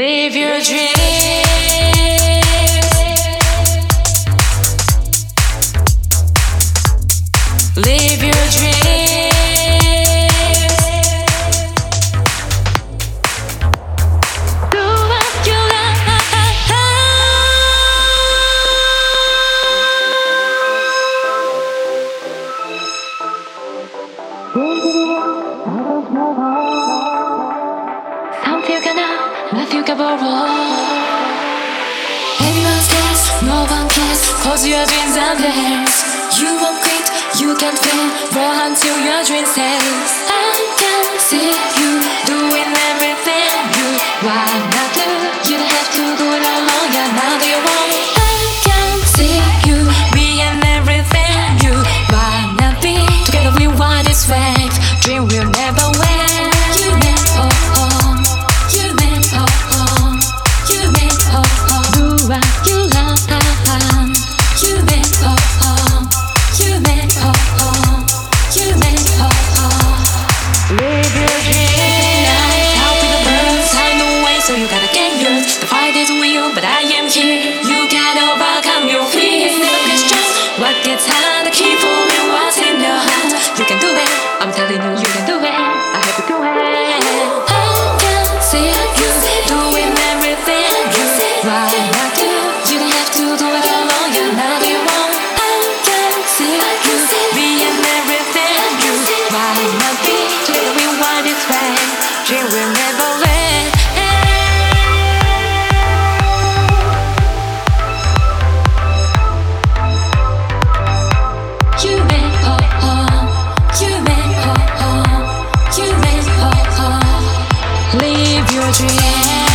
Live your dreams. Live your dreams. you can borrow. Everyone's guess, no one cares. Close your dreams and theirs. You won't quit, you can fail. Roll until your dreams sails. I can see you doing everything you wanna do. You don't have to do it alone. I can see you being everything you wanna be. Together we. Dream will never. but I am here. You can overcome your fears. Look, it's just what gets hard to keep me what's in your heart. You can do it. I'm telling you, you can do it. I have to do it. give you a dream.